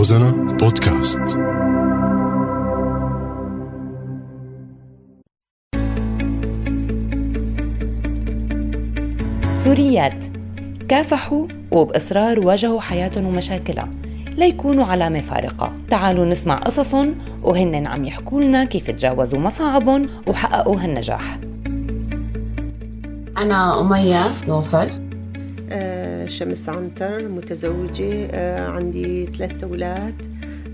روزانا بودكاست. سوريات. كافحوا وبإصرار واجهوا حياتهم ومشاكلها. ليكونوا علامة فارقة. تعالوا نسمع قصصهم وهن عم يحكوا لنا كيف تجاوزوا مصاعبهم وحققوا هالنجاح. أنا أمية نوفل. شمس عنتر متزوجة آه، عندي ثلاثة أولاد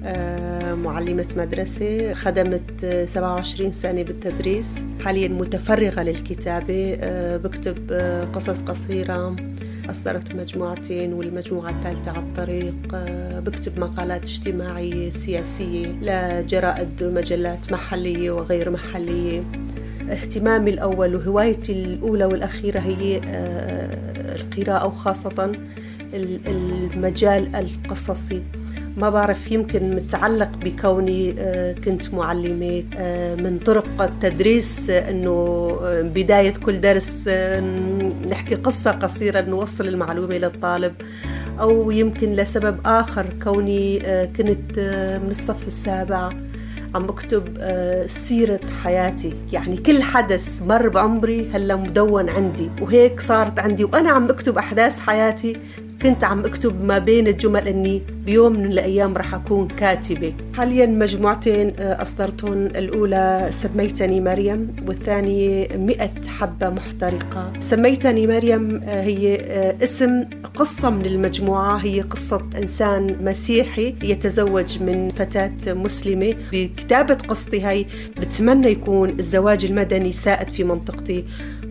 آه، معلمة مدرسة خدمت آه، 27 سنة بالتدريس. حاليا متفرغة للكتابة آه، بكتب آه، قصص قصيرة. أصدرت مجموعتين والمجموعة الثالثة على الطريق. آه، بكتب مقالات اجتماعية سياسية لجرائد ومجلات محلية وغير محلية. اهتمامي الأول وهوايتي الأولى والأخيرة هي آه، القراءة وخاصة ال- المجال القصصي. ما بعرف يمكن متعلق بكوني آه، كنت معلمة آه، من طرق التدريس آه، أنه بداية كل درس نحكي قصة قصيرة نوصل المعلومة للطالب. أو يمكن لسبب آخر كوني كنت من الصف السابع. عم بكتب آه، سيرة حياتي. يعني كل حدث مر بعمري هلا مدون عندي وهيك صارت عندي. وأنا عم بكتب أحداث حياتي كنت عم اكتب ما بين الجمل اني بيوم من الأيام رح اكون كاتبة. حاليا مجموعتين آه، أصدرتهم. الأولى سميتني مريم والثانية مئة حبة محترقة. سميتني مريم آه، هي آه، اسم قصة من المجموعة. هي قصة إنسان مسيحي يتزوج من فتاة مسلمة. بكتابة قصتي هاي بتمنى يكون الزواج المدني سائد في منطقتي.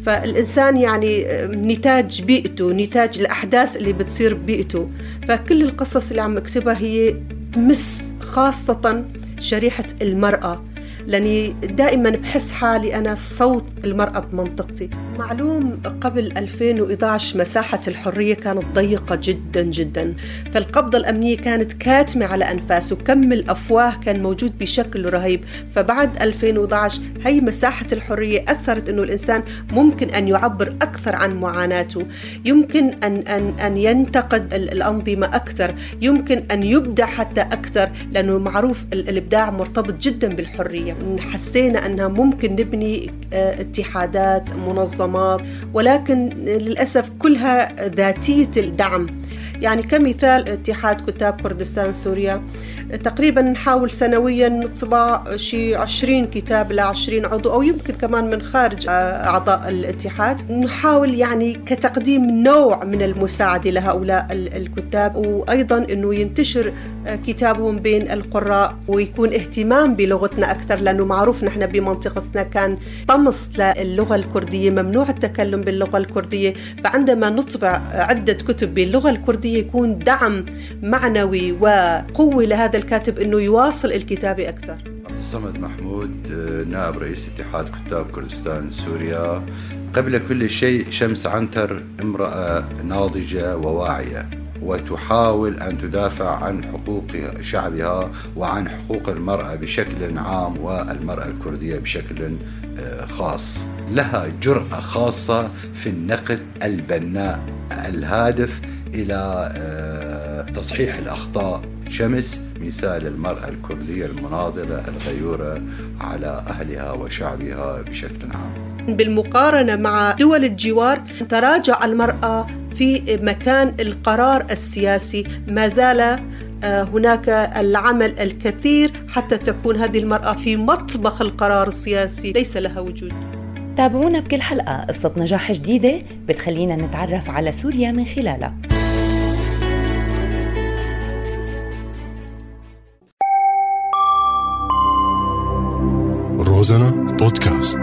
فالإنسان يعني نتاج بيئته نتاج الأحداث اللي بتصير ببيئته فكل القصص اللي عم أكتبها هي تمس خاصة شريحة المرأة. لأني دائما بحس حالي أنا صوت المرأة بمنطقتي. معلوم قبل 2011 مساحة الحرية كانت ضيقة جدا جدا فالقبضه الامنيه كانت كاتمة على أنفاس وكم الأفواه كان موجود بشكل رهيب. فبعد 2011 هي مساحة الحرية أثرت إنه الإنسان ممكن أن يعبر أكثر عن معاناته. يمكن ان ان أن ينتقد ال- الأنظمة أكثر. يمكن أن يبدع حتى أكثر لأنه معروف ال- الإبداع مرتبط جدا بالحرية. حسينا أنها ممكن نبني آه، اتحادات منظمات ولكن للأسف كلها ذاتية الدعم. يعني كمثال اتحاد كتاب كردستان سوريا. تقريبا نحاول سنويا نطبع شي 20 كتاب ل 20 عضو أو يمكن كمان من خارج أعضاء الاتحاد. نحاول يعني كتقديم نوع من المساعدة لهؤلاء ال- الكتاب وأيضا إنه ينتشر كتابهم بين القراء ويكون اهتمام بلغتنا أكثر لأنه معروف نحن بمنطقتنا كان طمس للغة الكردية ممنوع التكلم باللغة الكردية. فعندما نطبع عدة كتب باللغة الكردية يكون دعم معنوي وقوه لهذا الكاتب إنه يواصل الكتابة أكثر. عبد الصمد محمود آه، نائب رئيس اتحاد كتاب كردستان سوريا. قبل كل شيء شمس عنتر امرأة ناضجة وواعية وتحاول أن تدافع عن حقوق شعبها وعن حقوق المرأة بشكل عام والمرأة الكردية بشكل آه، خاص. لها جرأة خاصة في النقد البناء الهادف إلى آه، تصحيح الأخطاء. شمس مثال المرأة الكردية المناضلة الغيورة على أهلها وشعبها بشكل عام. بالمقارنة مع دول الجوار تراجع المرأة في مكان القرار السياسي. ما زال آه، هناك العمل الكثير حتى تكون هذه المرأة في مطبخ القرار السياسي. ليس لها وجود. تابعونا بكل حلقة. قصة نجاح جديدة بتخلينا نتعرف على سوريا من خلالها. روزانا بودكاست